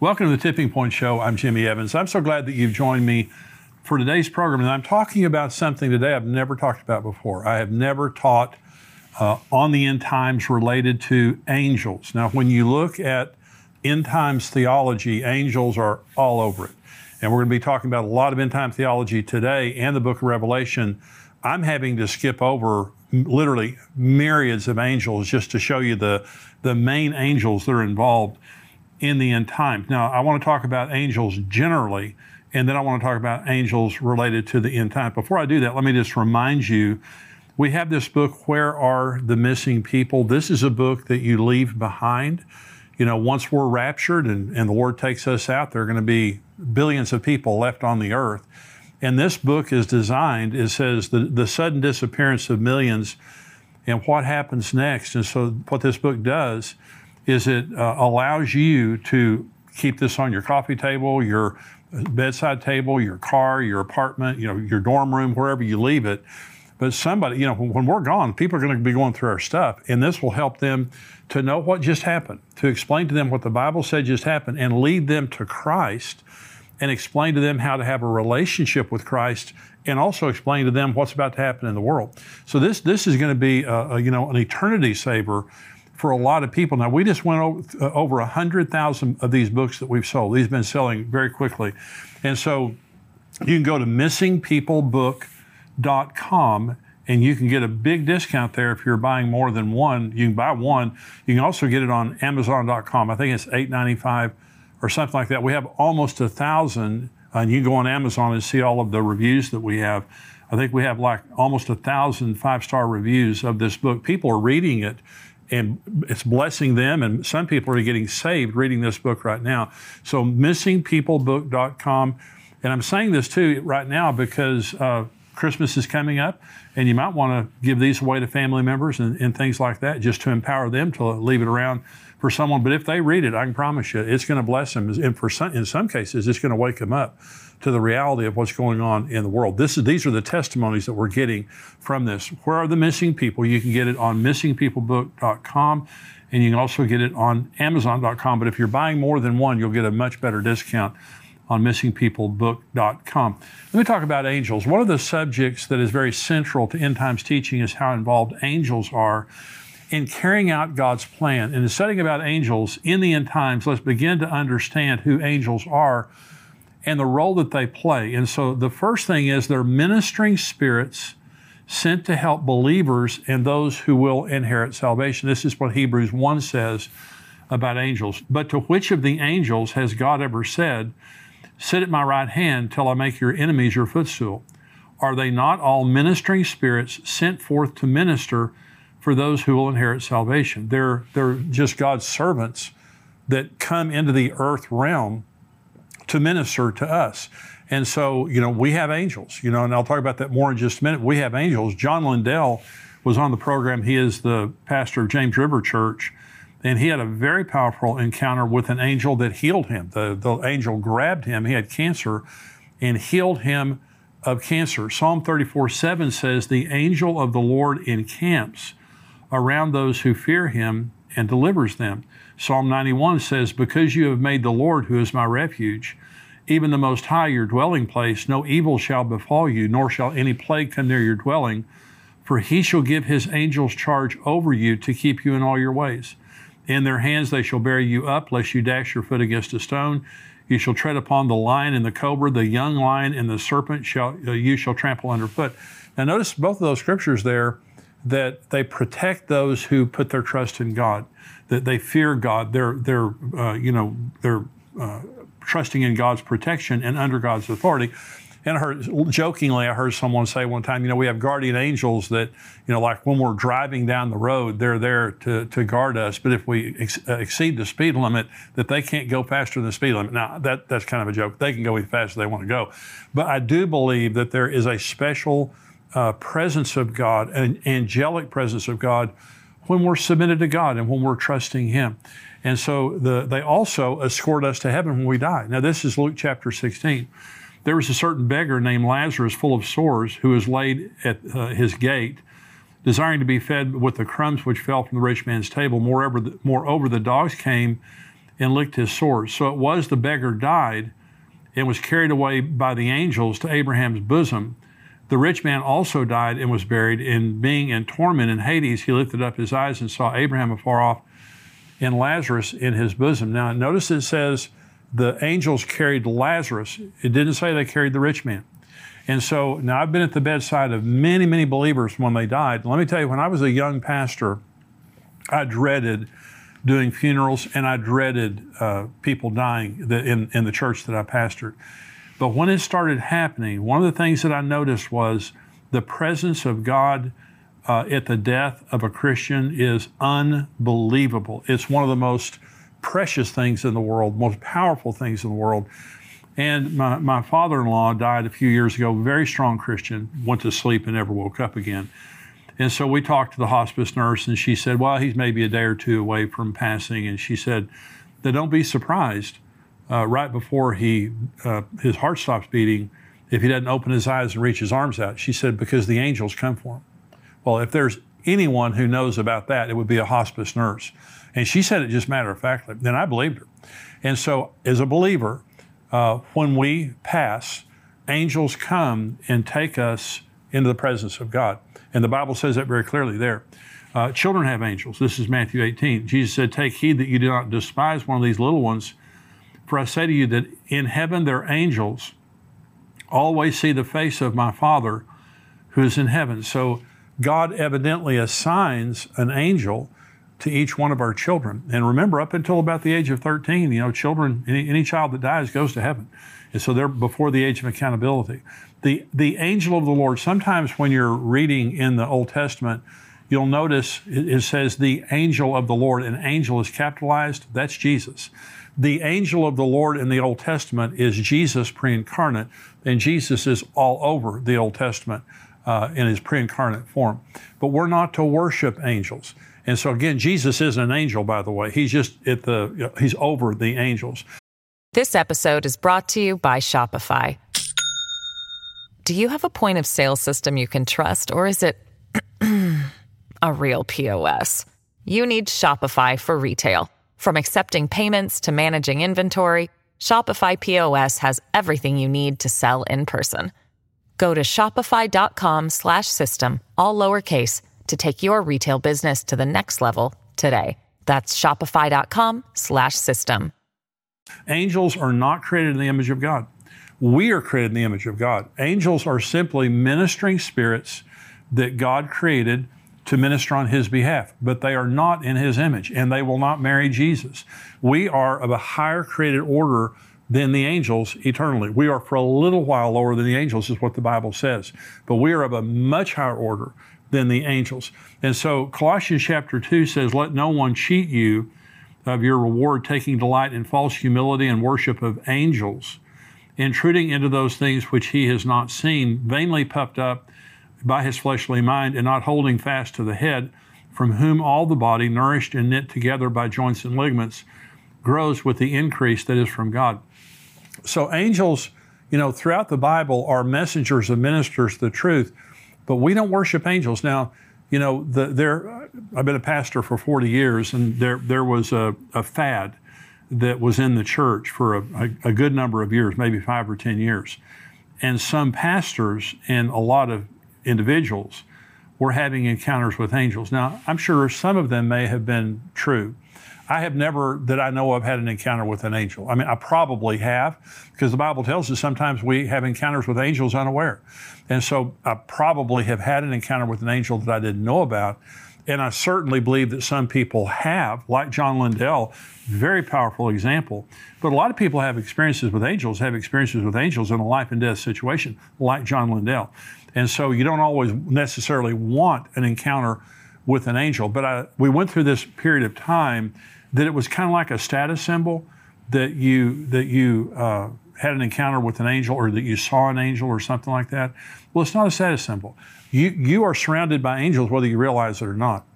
Welcome to the Tipping Point Show. I'm Jimmy Evans. I'm so glad that you've joined me for today's program. And I'm talking about something today I've never talked about before. I have never taught uh, on the end times related to angels. Now, when you look at end times theology, angels are all over it. And we're going to be talking about a lot of end time theology today and the book of Revelation. I'm having to skip over literally myriads of angels just to show you the, the main angels that are involved in the end times. Now, I want to talk about angels generally, and then I want to talk about angels related to the end times. Before I do that, let me just remind you we have this book, Where Are the Missing People? This is a book that you leave behind. You know, once we're raptured and, and the Lord takes us out, there are going to be billions of people left on the earth. And this book is designed, it says the, the sudden disappearance of millions and what happens next. And so, what this book does is it uh, allows you to keep this on your coffee table, your uh, bedside table, your car, your apartment, you know, your dorm room, wherever you leave it. But somebody, you know, when we're gone, people are going to be going through our stuff, and this will help them to know what just happened, to explain to them what the Bible said just happened, and lead them to Christ, and explain to them how to have a relationship with Christ, and also explain to them what's about to happen in the world. So this this is going to be, a, a, you know, an eternity saver for a lot of people. Now, we just went over, uh, over 100,000 of these books that we've sold. These have been selling very quickly. And so you can go to missingpeoplebook.com and you can get a big discount there if you're buying more than one. You can buy one. You can also get it on Amazon.com. I think it's $8.95 or something like that. We have almost a thousand, and you can go on Amazon and see all of the reviews that we have. I think we have like almost a thousand five star reviews of this book. People are reading it and it's blessing them. And some people are getting saved reading this book right now. So, missingpeoplebook.com. And I'm saying this too right now because uh, Christmas is coming up, and you might want to give these away to family members and, and things like that just to empower them to leave it around for someone. But if they read it, I can promise you it's going to bless them. And for some, in some cases, it's going to wake them up to the reality of what's going on in the world. This is, these are the testimonies that we're getting from this. Where are the missing people? You can get it on missingpeoplebook.com and you can also get it on amazon.com. But if you're buying more than one, you'll get a much better discount on missingpeoplebook.com. Let me talk about angels. One of the subjects that is very central to end times teaching is how involved angels are in carrying out God's plan. In the studying about angels in the end times, let's begin to understand who angels are and the role that they play. And so the first thing is they're ministering spirits sent to help believers and those who will inherit salvation. This is what Hebrews 1 says about angels. But to which of the angels has God ever said, Sit at my right hand till I make your enemies your footstool? Are they not all ministering spirits sent forth to minister for those who will inherit salvation? They're, they're just God's servants that come into the earth realm to minister to us. And so, you know, we have angels, you know, and I'll talk about that more in just a minute. We have angels. John Lindell was on the program. He is the pastor of James River Church, and he had a very powerful encounter with an angel that healed him. The, the angel grabbed him, he had cancer, and healed him of cancer. Psalm 34 7 says, The angel of the Lord encamps around those who fear him and delivers them. Psalm 91 says, Because you have made the Lord, who is my refuge, even the Most High, your dwelling place, no evil shall befall you, nor shall any plague come near your dwelling. For he shall give his angels charge over you to keep you in all your ways. In their hands they shall bear you up, lest you dash your foot against a stone. You shall tread upon the lion and the cobra, the young lion and the serpent shall uh, you shall trample underfoot. Now notice both of those scriptures there that they protect those who put their trust in God, that they fear God. They're they're uh, you know they're uh, trusting in God's protection and under God's authority. And I heard, jokingly, I heard someone say one time, you know, we have guardian angels that, you know, like when we're driving down the road, they're there to, to guard us. But if we ex- uh, exceed the speed limit, that they can't go faster than the speed limit. Now, that, that's kind of a joke. They can go as fast as they want to go. But I do believe that there is a special uh, presence of God, an angelic presence of God, when we're submitted to God and when we're trusting Him. And so the, they also escort us to heaven when we die. Now, this is Luke chapter 16. There was a certain beggar named Lazarus, full of sores, who was laid at uh, his gate, desiring to be fed with the crumbs which fell from the rich man's table. Moreover, the, moreover, the dogs came and licked his sores. So it was the beggar died and was carried away by the angels to Abraham's bosom. The rich man also died and was buried, and being in torment in Hades, he lifted up his eyes and saw Abraham afar off and Lazarus in his bosom. Now, notice it says the angels carried Lazarus. It didn't say they carried the rich man. And so now I've been at the bedside of many, many believers when they died. Let me tell you, when I was a young pastor, I dreaded doing funerals and I dreaded uh, people dying in, in the church that I pastored. But when it started happening, one of the things that I noticed was the presence of God uh, at the death of a Christian is unbelievable. It's one of the most precious things in the world, most powerful things in the world. And my, my father in law died a few years ago, very strong Christian, went to sleep and never woke up again. And so we talked to the hospice nurse, and she said, Well, he's maybe a day or two away from passing. And she said, that Don't be surprised uh, right before he uh, his heart stops beating if he doesn't open his eyes and reach his arms out. She said, Because the angels come for him. Well, if there's anyone who knows about that, it would be a hospice nurse. And she said it just matter of factly. Then I believed her. And so, as a believer, uh, when we pass, angels come and take us into the presence of God. And the Bible says that very clearly there. Uh, children have angels. This is Matthew 18. Jesus said, Take heed that you do not despise one of these little ones. For I say to you that in heaven their angels always see the face of my Father who is in heaven. So God evidently assigns an angel to each one of our children. And remember, up until about the age of 13, you know, children, any, any child that dies goes to heaven. And so they're before the age of accountability. The, the angel of the Lord, sometimes when you're reading in the Old Testament, you'll notice it, says the angel of the Lord, An angel is capitalized. That's Jesus. The angel of the Lord in the Old Testament is Jesus pre incarnate, and Jesus is all over the Old Testament uh, in his pre incarnate form. But we're not to worship angels. And so again, Jesus isn't an angel, by the way. He's just at the he's over the angels. This episode is brought to you by Shopify. Do you have a point of sale system you can trust, or is it a real POS? You need Shopify for retail. From accepting payments to managing inventory, Shopify POS has everything you need to sell in person. Go to shopify.com/system all lowercase to take your retail business to the next level today. That's shopify.com slash system. Angels are not created in the image of God. We are created in the image of God. Angels are simply ministering spirits that God created to minister on His behalf, but they are not in His image and they will not marry Jesus. We are of a higher created order than the angels eternally. We are for a little while lower than the angels, is what the Bible says, but we are of a much higher order than the angels. And so Colossians chapter 2 says, Let no one cheat you of your reward, taking delight in false humility and worship of angels, intruding into those things which he has not seen, vainly puffed up by his fleshly mind, and not holding fast to the head, from whom all the body, nourished and knit together by joints and ligaments, grows with the increase that is from God. So, angels, you know, throughout the Bible are messengers and ministers of the truth, but we don't worship angels. Now, you know, the, there, I've been a pastor for 40 years, and there, there was a, a fad that was in the church for a, a, a good number of years, maybe five or 10 years. And some pastors and a lot of individuals were having encounters with angels. Now, I'm sure some of them may have been true. I have never, that I know of, had an encounter with an angel. I mean, I probably have, because the Bible tells us sometimes we have encounters with angels unaware. And so I probably have had an encounter with an angel that I didn't know about. And I certainly believe that some people have, like John Lindell, very powerful example. But a lot of people have experiences with angels, have experiences with angels in a life and death situation, like John Lindell. And so you don't always necessarily want an encounter with an angel. But I, we went through this period of time that it was kind of like a status symbol that you that you uh, had an encounter with an angel or that you saw an angel or something like that. Well, it's not a status symbol. You you are surrounded by angels whether you realize it or not.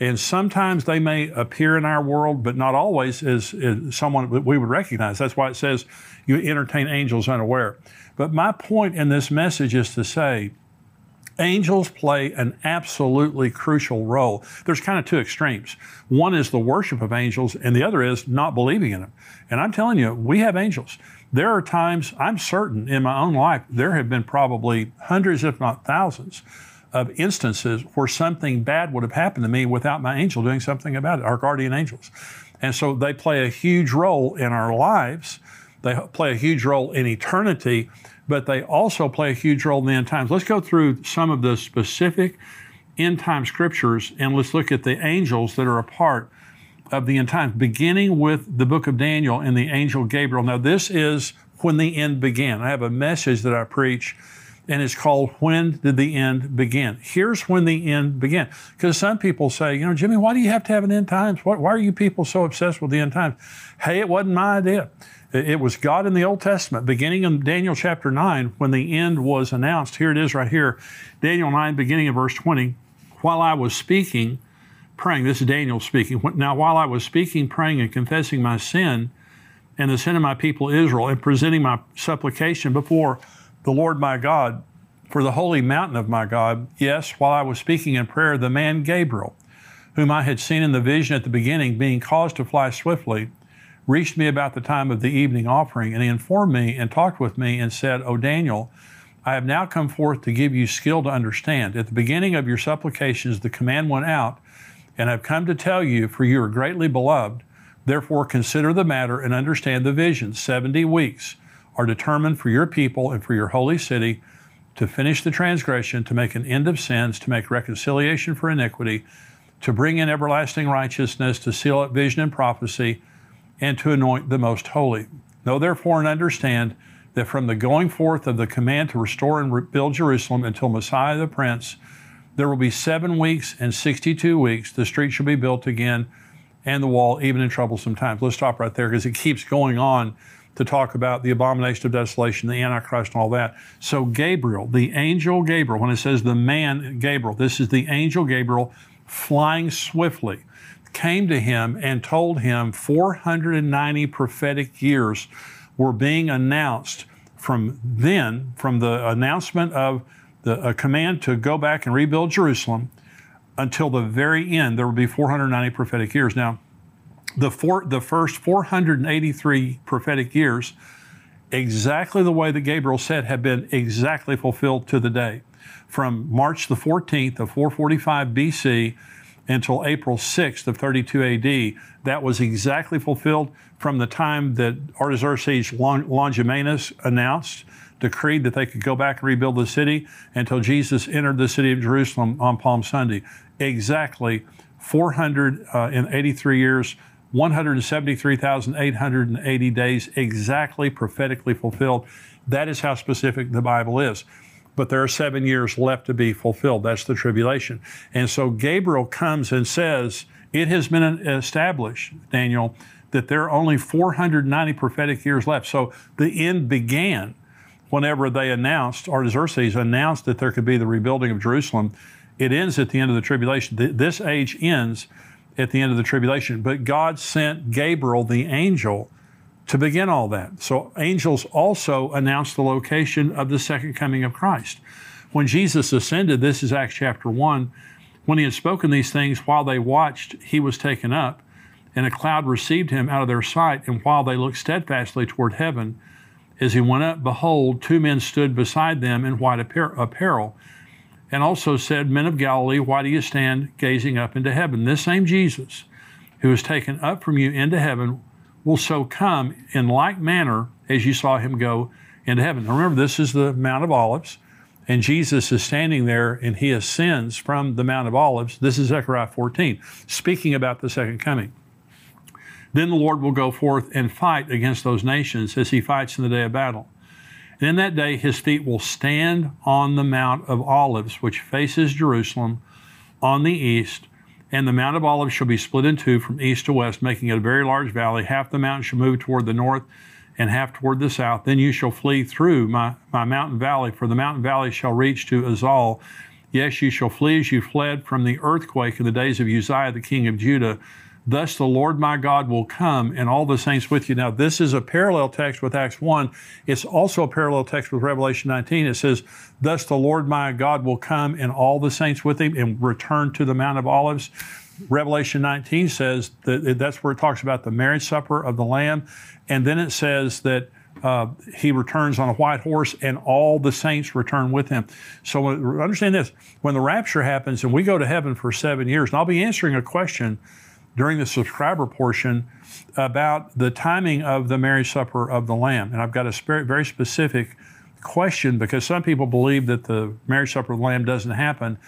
And sometimes they may appear in our world, but not always as, as someone that we would recognize. That's why it says you entertain angels unaware. But my point in this message is to say angels play an absolutely crucial role. There's kind of two extremes. One is the worship of angels, and the other is not believing in them. And I'm telling you, we have angels. There are times, I'm certain in my own life, there have been probably hundreds, if not thousands, of instances where something bad would have happened to me without my angel doing something about it, our guardian angels. And so they play a huge role in our lives. They play a huge role in eternity but they also play a huge role in the end times. Let's go through some of the specific end time scriptures and let's look at the angels that are a part of the end times, beginning with the book of Daniel and the angel Gabriel. Now, this is when the end began. I have a message that I preach and it's called When Did the End Begin? Here's when the end began. Because some people say, you know, Jimmy, why do you have to have an end times? Why, why are you people so obsessed with the end times? Hey, it wasn't my idea. It was God in the Old Testament, beginning in Daniel chapter 9, when the end was announced. Here it is right here. Daniel 9, beginning of verse 20. While I was speaking, praying, this is Daniel speaking. Now, while I was speaking, praying, and confessing my sin and the sin of my people Israel, and presenting my supplication before the Lord my God for the holy mountain of my God, yes, while I was speaking in prayer, the man Gabriel, whom I had seen in the vision at the beginning, being caused to fly swiftly, reached me about the time of the evening offering, and he informed me and talked with me and said, O Daniel, I have now come forth to give you skill to understand. At the beginning of your supplications, the command went out, and I've come to tell you, for you are greatly beloved. Therefore, consider the matter and understand the vision. 70 weeks are determined for your people and for your holy city to finish the transgression, to make an end of sins, to make reconciliation for iniquity, to bring in everlasting righteousness, to seal up vision and prophecy and to anoint the most holy. Know therefore and understand that from the going forth of the command to restore and rebuild Jerusalem until Messiah the Prince, there will be seven weeks and 62 weeks. The street shall be built again and the wall, even in troublesome times. Let's stop right there because it keeps going on to talk about the abomination of desolation, the Antichrist, and all that. So, Gabriel, the angel Gabriel, when it says the man Gabriel, this is the angel Gabriel flying swiftly came to him and told him 490 prophetic years were being announced from then, from the announcement of the command to go back and rebuild Jerusalem until the very end, there would be 490 prophetic years. Now, the, four, the first 483 prophetic years, exactly the way that Gabriel said, have been exactly fulfilled to the day. From March the 14th of 445 BC until April 6th of 32 AD. That was exactly fulfilled from the time that Artaxerxes Longimanus announced, decreed that they could go back and rebuild the city until Jesus entered the city of Jerusalem on Palm Sunday. Exactly 483 uh, years, 173,880 days, exactly prophetically fulfilled. That is how specific the Bible is but there are seven years left to be fulfilled. That's the tribulation. And so Gabriel comes and says, It has been established, Daniel, that there are only 490 prophetic years left. So the end began whenever they announced, Artaxerxes announced that there could be the rebuilding of Jerusalem. It ends at the end of the tribulation. This age ends at the end of the tribulation. But God sent Gabriel, the angel, to begin all that. So angels also announced the location of the second coming of Christ. When Jesus ascended, this is Acts chapter 1, when he had spoken these things while they watched, he was taken up, and a cloud received him out of their sight. And while they looked steadfastly toward heaven, as he went up, behold, two men stood beside them in white apparel, and also said, Men of Galilee, why do you stand gazing up into heaven? This same Jesus, who was taken up from you into heaven, will so come in like manner as you saw him go into heaven. Now remember, this is the Mount of Olives. and Jesus is standing there and he ascends from the Mount of Olives. This is Zechariah 14, speaking about the second coming. Then the Lord will go forth and fight against those nations as he fights in the day of battle. And in that day, his feet will stand on the Mount of Olives, which faces Jerusalem on the east. And the Mount of Olives shall be split in two from east to west, making it a very large valley. Half the mountain shall move toward the north and half toward the south. Then you shall flee through my, my mountain valley, for the mountain valley shall reach to Azal. Yes, you shall flee as you fled from the earthquake in the days of Uzziah, the king of Judah. Thus the Lord my God will come and all the saints with you. Now, this is a parallel text with Acts 1. It's also a parallel text with Revelation 19. It says, Thus the Lord my God will come and all the saints with him and return to the Mount of Olives. Revelation 19 says that that's where it talks about the marriage supper of the Lamb. And then it says that uh, he returns on a white horse and all the saints return with him. So understand this when the rapture happens and we go to heaven for seven years, and I'll be answering a question during the subscriber portion about the timing of the marriage supper of the Lamb. And I've got a very specific question because some people believe that the marriage supper of the Lamb doesn't happen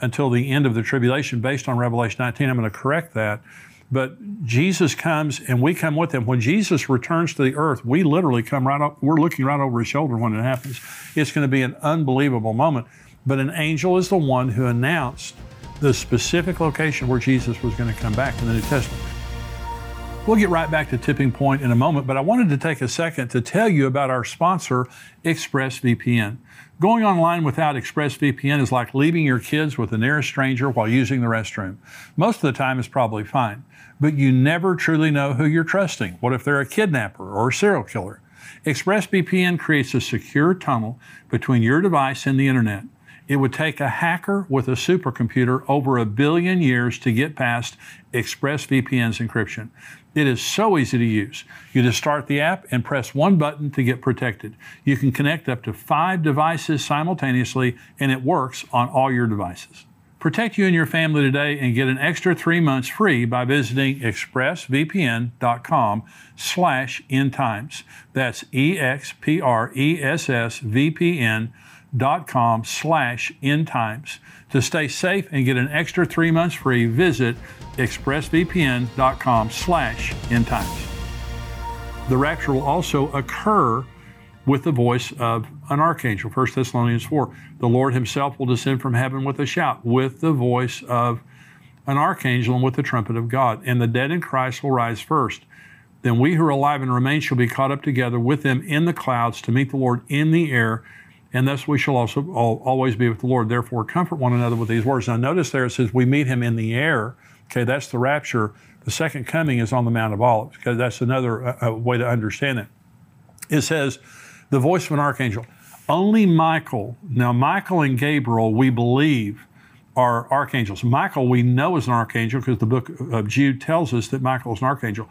until the end of the tribulation based on Revelation 19. I'm going to correct that. But Jesus comes and we come with him. When Jesus returns to the earth, we literally come right up, we're looking right over his shoulder when it happens. It's going to be an unbelievable moment. But an angel is the one who announced the specific location where Jesus was going to come back in the New Testament. We'll get right back to Tipping Point in a moment, but I wanted to take a second to tell you about our sponsor, ExpressVPN. Going online without ExpressVPN is like leaving your kids with the nearest stranger while using the restroom. Most of the time, it's probably fine, but you never truly know who you're trusting. What if they're a kidnapper or a serial killer? ExpressVPN creates a secure tunnel between your device and the internet. It would take a hacker with a supercomputer over a billion years to get past ExpressVPN's encryption. It is so easy to use. You just start the app and press one button to get protected. You can connect up to five devices simultaneously, and it works on all your devices. Protect you and your family today and get an extra three months free by visiting expressvpn.com slash endtimes. That's E-X-P-R-E-S-S-V-P-N dot com slash endtimes. To stay safe and get an extra three months free, visit expressvpn.com slash endtimes. The rapture will also occur with the voice of an archangel. 1 Thessalonians 4. The Lord himself will descend from heaven with a shout, with the voice of an archangel and with the trumpet of God. And the dead in Christ will rise first. Then we who are alive and remain shall be caught up together with them in the clouds to meet the Lord in the air and thus we shall also always be with the Lord. Therefore, comfort one another with these words. Now, notice there it says we meet him in the air. Okay, that's the rapture. The second coming is on the Mount of Olives. Okay, that's another uh, uh, way to understand it. It says, the voice of an archangel. Only Michael, now Michael and Gabriel, we believe, are archangels. Michael, we know is an archangel because the book of Jude tells us that Michael is an archangel.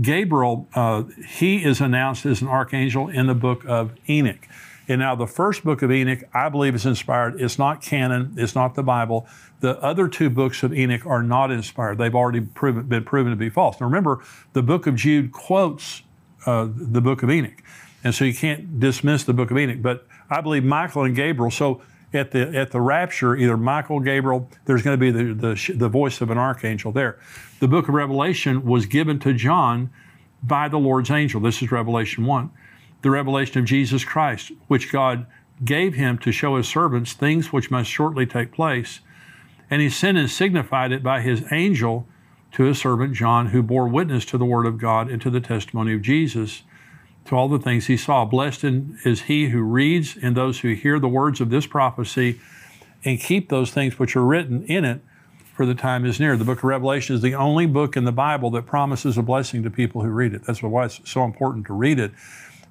Gabriel, uh, he is announced as an archangel in the book of Enoch. And now the first book of Enoch, I believe, is inspired. It's not canon. It's not the Bible. The other two books of Enoch are not inspired. They've already proven, been proven to be false. Now remember, the book of Jude quotes uh, the book of Enoch, and so you can't dismiss the book of Enoch. But I believe Michael and Gabriel. So at the at the rapture, either Michael, Gabriel, there's going to be the, the the voice of an archangel there. The book of Revelation was given to John by the Lord's angel. This is Revelation one the revelation of Jesus Christ, which God gave him to show his servants things which must shortly take place. And he sent and signified it by his angel to his servant John, who bore witness to the word of God and to the testimony of Jesus, to all the things he saw. Blessed is he who reads and those who hear the words of this prophecy and keep those things which are written in it, for the time is near. The book of Revelation is the only book in the Bible that promises a blessing to people who read it. That's why it's so important to read it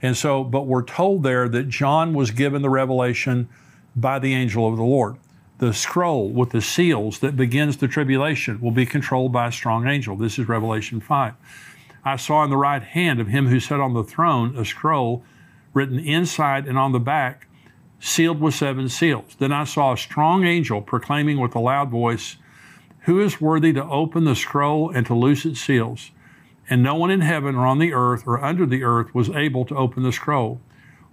and so, but we're told there that John was given the revelation by the angel of the Lord. The scroll with the seals that begins the tribulation will be controlled by a strong angel. This is Revelation 5. I saw in the right hand of him who sat on the throne a scroll written inside and on the back, sealed with seven seals. Then I saw a strong angel proclaiming with a loud voice, Who is worthy to open the scroll and to loose its seals? And no one in heaven or on the earth or under the earth was able to open the scroll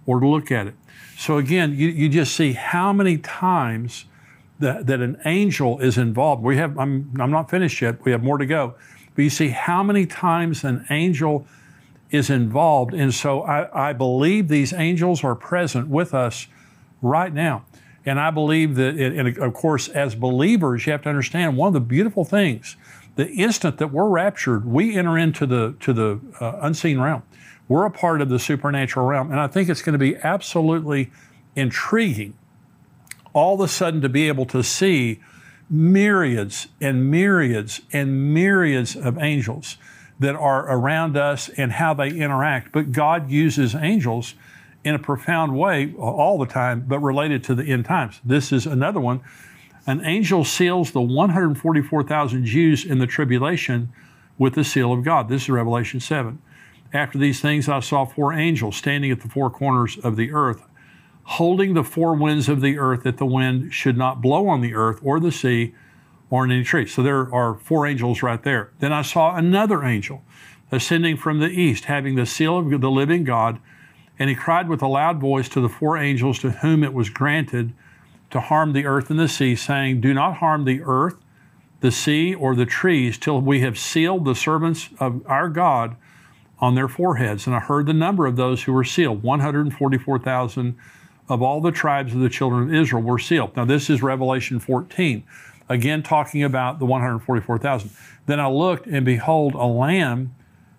or to look at it. So again, you, you just see how many times that, that an angel is involved. We have, I'm, I'm not finished yet, we have more to go. But you see how many times an angel is involved. And so I, I believe these angels are present with us right now. And I believe that, it, and of course, as believers, you have to understand one of the beautiful things the instant that we're raptured, we enter into the, to the uh, unseen realm. We're a part of the supernatural realm. And I think it's going to be absolutely intriguing all of a sudden to be able to see myriads and myriads and myriads of angels that are around us and how they interact. But God uses angels in a profound way all the time, but related to the end times. This is another one. An angel seals the 144,000 Jews in the tribulation with the seal of God. This is Revelation 7. After these things, I saw four angels standing at the four corners of the earth, holding the four winds of the earth, that the wind should not blow on the earth or the sea or in any tree. So there are four angels right there. Then I saw another angel ascending from the east, having the seal of the living God, and he cried with a loud voice to the four angels to whom it was granted to harm the earth and the sea, saying, Do not harm the earth, the sea, or the trees till we have sealed the servants of our God on their foreheads. And I heard the number of those who were sealed 144,000 of all the tribes of the children of Israel were sealed. Now, this is Revelation 14, again talking about the 144,000. Then I looked, and behold, a lamb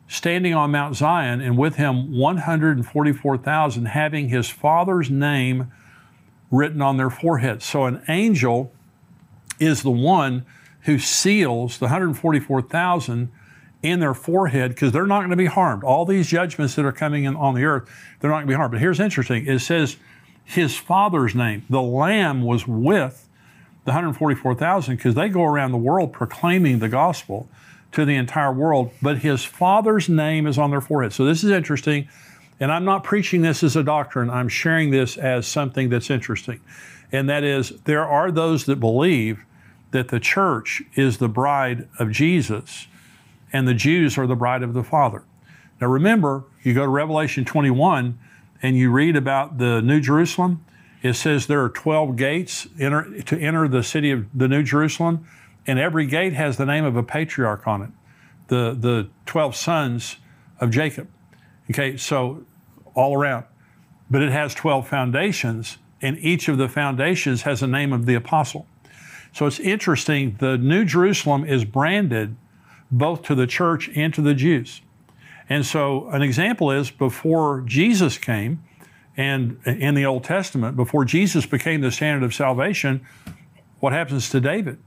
standing on Mount Zion, and with him 144,000, having his father's name written on their foreheads. So an angel is the one who seals the 144,000 in their forehead because they're not going to be harmed. All these judgments that are coming in on the earth, they're not going to be harmed. But here's interesting it says his father's name. The lamb was with the 144,000 because they go around the world proclaiming the gospel to the entire world, but his father's name is on their forehead. So this is interesting. And I'm not preaching this as a doctrine, I'm sharing this as something that's interesting. And that is, there are those that believe that the church is the bride of Jesus and the Jews are the bride of the Father. Now remember, you go to Revelation 21 and you read about the New Jerusalem. It says there are 12 gates enter, to enter the city of the New Jerusalem and every gate has the name of a patriarch on it, the, the 12 sons of Jacob. Okay, so all around. But it has 12 foundations, and each of the foundations has a name of the apostle. So it's interesting, the New Jerusalem is branded both to the church and to the Jews. And so an example is before Jesus came, and in the Old Testament, before Jesus became the standard of salvation, what happens to David?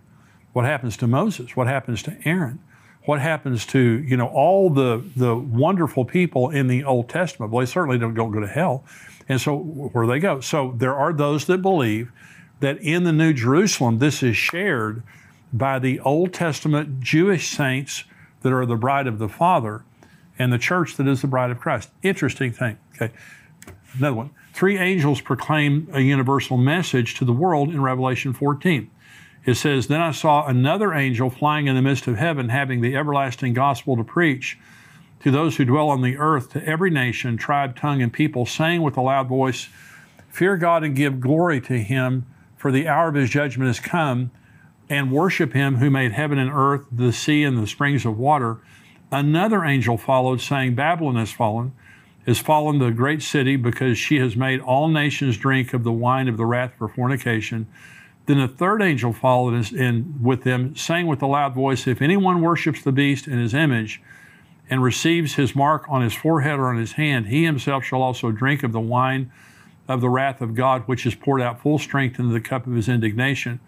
What happens to Moses? What happens to Aaron? What happens to, you know, all the, the wonderful people in the Old Testament? Well, they certainly don't, go to hell. And so where they go? So there are those that believe that in the New Jerusalem, this is shared by the Old Testament Jewish saints that are the bride of the Father and the church that is the bride of Christ. Interesting thing. Okay. Another one. Three angels proclaim a universal message to the world in Revelation 14 it says, Then I saw another angel flying in the midst of heaven, having the everlasting gospel to preach to those who dwell on the earth, to every nation, tribe, tongue, and people, saying with a loud voice, Fear God and give glory to him, for the hour of his judgment has come, and worship him who made heaven and earth, the sea, and the springs of water. Another angel followed, saying, Babylon has fallen, is fallen the great city, because she has made all nations drink of the wine of the wrath for fornication. Then a third angel followed in with them, saying with a loud voice, If anyone worships the beast in his image and receives his mark on his forehead or on his hand, he himself shall also drink of the wine of the wrath of God, which is poured out full strength into the cup of his indignation.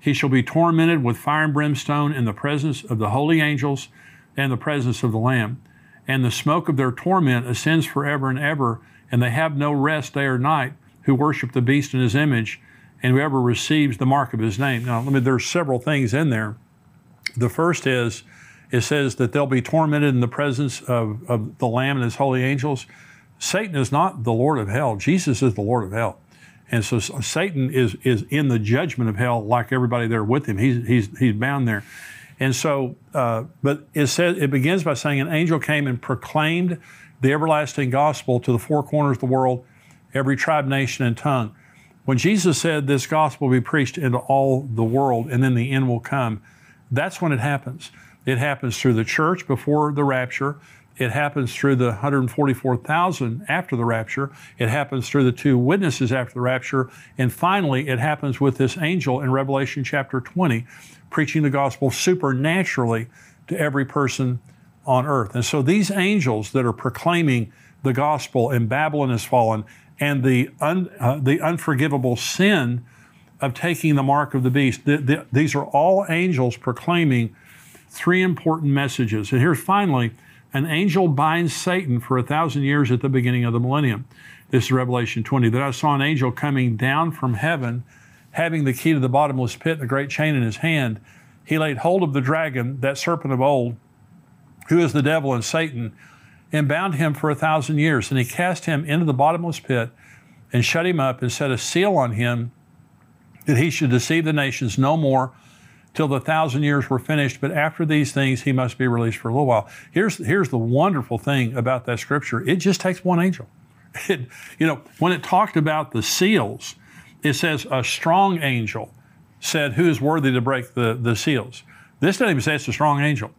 He shall be tormented with fire and brimstone in the presence of the holy angels and the presence of the Lamb. And the smoke of their torment ascends forever and ever, and they have no rest day or night who worship the beast in his image and whoever receives the mark of his name. Now, let me, there's several things in there. The first is, it says that they'll be tormented in the presence of, of the Lamb and his holy angels. Satan is not the Lord of hell. Jesus is the Lord of hell. And so Satan is, is in the judgment of hell like everybody there with him. He's, he's, he's bound there. And so, uh, but it says, it begins by saying an angel came and proclaimed the everlasting gospel to the four corners of the world every tribe, nation, and tongue. When Jesus said this gospel will be preached into all the world and then the end will come, that's when it happens. It happens through the church before the rapture. It happens through the 144,000 after the rapture. It happens through the two witnesses after the rapture. And finally, it happens with this angel in Revelation chapter 20, preaching the gospel supernaturally to every person on earth. And so these angels that are proclaiming the gospel and Babylon has fallen and the, un, uh, the unforgivable sin of taking the mark of the beast, the, the, these are all angels proclaiming three important messages. And here's finally, an angel binds Satan for a thousand years at the beginning of the millennium. This is Revelation 20. That I saw an angel coming down from heaven, having the key to the bottomless pit and a great chain in his hand. He laid hold of the dragon, that serpent of old, who is the devil and Satan, and bound him for a thousand years. And he cast him into the bottomless pit and shut him up and set a seal on him that he should deceive the nations no more till the thousand years were finished. But after these things, he must be released for a little while. Here's, here's the wonderful thing about that scripture it just takes one angel. It, you know, when it talked about the seals, it says a strong angel said, Who is worthy to break the, the seals? This doesn't even say it's a strong angel.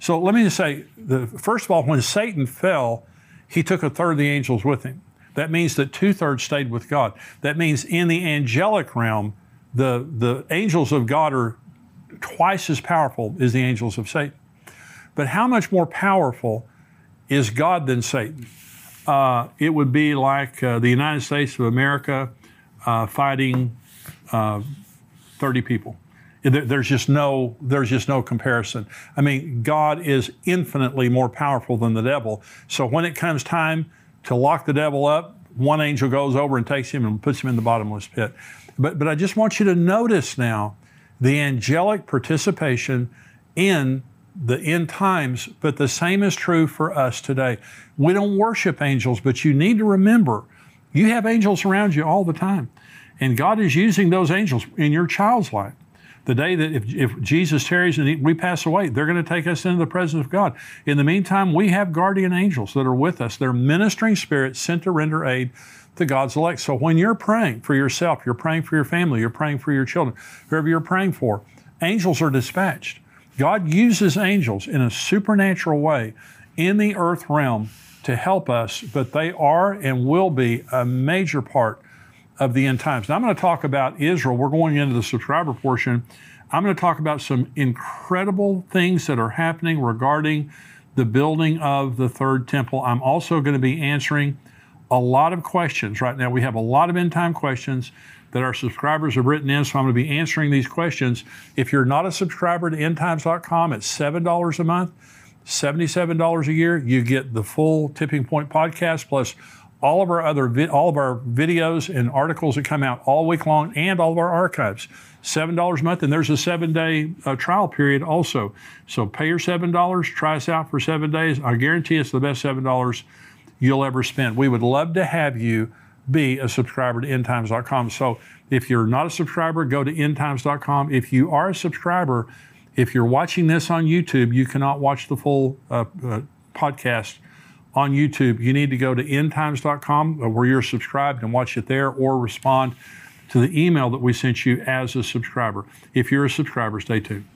So let me just say, the, first of all, when Satan fell, he took a third of the angels with him. That means that two thirds stayed with God. That means in the angelic realm, the, the angels of God are twice as powerful as the angels of Satan. But how much more powerful is God than Satan? Uh, it would be like uh, the United States of America uh, fighting uh, 30 people. There's just no there's just no comparison. I mean, God is infinitely more powerful than the devil. So when it comes time to lock the devil up, one angel goes over and takes him and puts him in the bottomless pit. But but I just want you to notice now the angelic participation in the end times, but the same is true for us today. We don't worship angels, but you need to remember you have angels around you all the time. And God is using those angels in your child's life. The day that if, if Jesus tarries and we pass away, they're going to take us into the presence of God. In the meantime, we have guardian angels that are with us. They're ministering spirits sent to render aid to God's elect. So when you're praying for yourself, you're praying for your family, you're praying for your children, whoever you're praying for, angels are dispatched. God uses angels in a supernatural way in the earth realm to help us, but they are and will be a major part of the end times. Now, I'm going to talk about Israel. We're going into the subscriber portion. I'm going to talk about some incredible things that are happening regarding the building of the third temple. I'm also going to be answering a lot of questions right now. We have a lot of end time questions that our subscribers have written in, so I'm going to be answering these questions. If you're not a subscriber to endtimes.com, it's $7 a month, $77 a year. You get the full Tipping Point podcast plus all of our other vi- all of our videos and articles that come out all week long and all of our archives seven dollars a month and there's a seven day uh, trial period also so pay your seven dollars try us out for seven days i guarantee it's the best seven dollars you'll ever spend. We would love to have you be a subscriber to endtimes.com. So if you're not a subscriber, go to endtimes.com. If you are a subscriber, if you're watching this on YouTube, you cannot watch the full uh, uh, podcast on YouTube. You need to go to endtimes.com uh, where you're subscribed and watch it there or respond to the email that we sent you as a subscriber. If you're a subscriber, stay tuned.